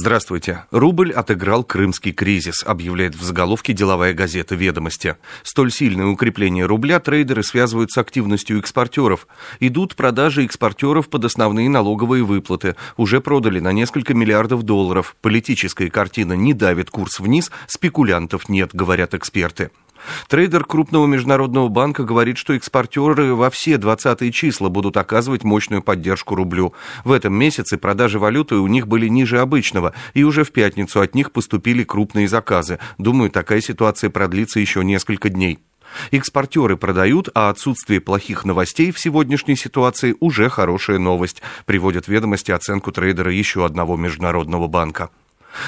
Здравствуйте. Рубль отыграл крымский кризис, объявляет в заголовке деловая газета «Ведомости». Столь сильное укрепление рубля трейдеры связывают с активностью экспортеров. Идут продажи экспортеров под основные налоговые выплаты. Уже продали на несколько миллиардов долларов. Политическая картина не давит курс вниз, спекулянтов нет, говорят эксперты. Трейдер крупного международного банка говорит, что экспортеры во все 20-е числа будут оказывать мощную поддержку рублю. В этом месяце продажи валюты у них были ниже обычного, и уже в пятницу от них поступили крупные заказы. Думаю, такая ситуация продлится еще несколько дней. Экспортеры продают, а отсутствие плохих новостей в сегодняшней ситуации уже хорошая новость, приводят ведомости оценку трейдера еще одного международного банка.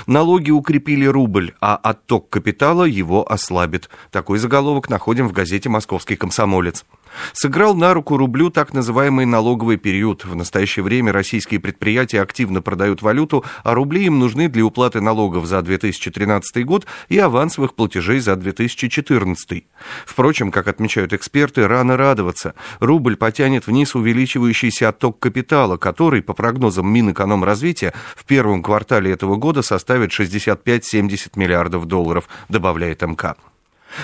Налоги укрепили рубль, а отток капитала его ослабит. Такой заголовок находим в газете «Московский комсомолец». Сыграл на руку рублю так называемый налоговый период. В настоящее время российские предприятия активно продают валюту, а рубли им нужны для уплаты налогов за 2013 год и авансовых платежей за 2014. Впрочем, как отмечают эксперты, рано радоваться. Рубль потянет вниз увеличивающийся отток капитала, который, по прогнозам Минэкономразвития, в первом квартале этого года составит 65-70 миллиардов долларов, добавляет МК.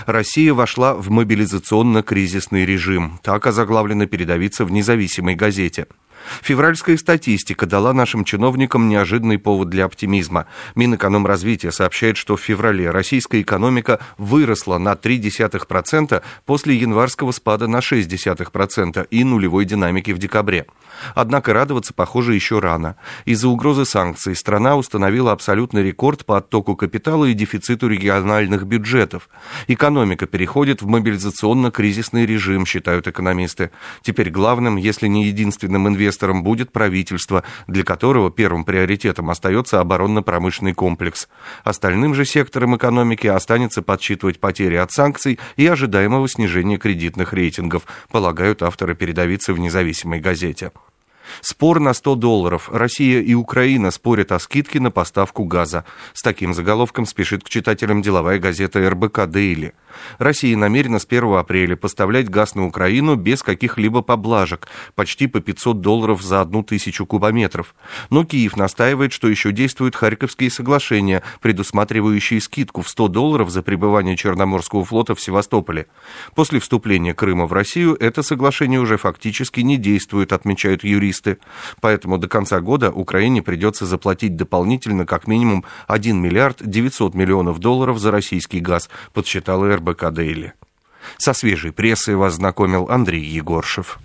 Россия вошла в мобилизационно-кризисный режим. Так озаглавлено передовица в независимой газете. Февральская статистика дала нашим чиновникам неожиданный повод для оптимизма. Минэкономразвития сообщает, что в феврале российская экономика выросла на 0,3% после январского спада на 0,6% и нулевой динамики в декабре. Однако радоваться, похоже, еще рано. Из-за угрозы санкций страна установила абсолютный рекорд по оттоку капитала и дефициту региональных бюджетов. Экономика переходит в мобилизационно-кризисный режим, считают экономисты. Теперь главным, если не единственным инвестором, инвестором будет правительство, для которого первым приоритетом остается оборонно-промышленный комплекс. Остальным же секторам экономики останется подсчитывать потери от санкций и ожидаемого снижения кредитных рейтингов, полагают авторы передовицы в независимой газете. Спор на 100 долларов. Россия и Украина спорят о скидке на поставку газа. С таким заголовком спешит к читателям деловая газета РБК «Дейли». Россия намерена с 1 апреля поставлять газ на Украину без каких-либо поблажек, почти по 500 долларов за одну тысячу кубометров. Но Киев настаивает, что еще действуют Харьковские соглашения, предусматривающие скидку в 100 долларов за пребывание Черноморского флота в Севастополе. После вступления Крыма в Россию это соглашение уже фактически не действует, отмечают юристы туристы. Поэтому до конца года Украине придется заплатить дополнительно как минимум 1 миллиард 900 миллионов долларов за российский газ, подсчитала РБК Дейли. Со свежей прессой вас знакомил Андрей Егоршев.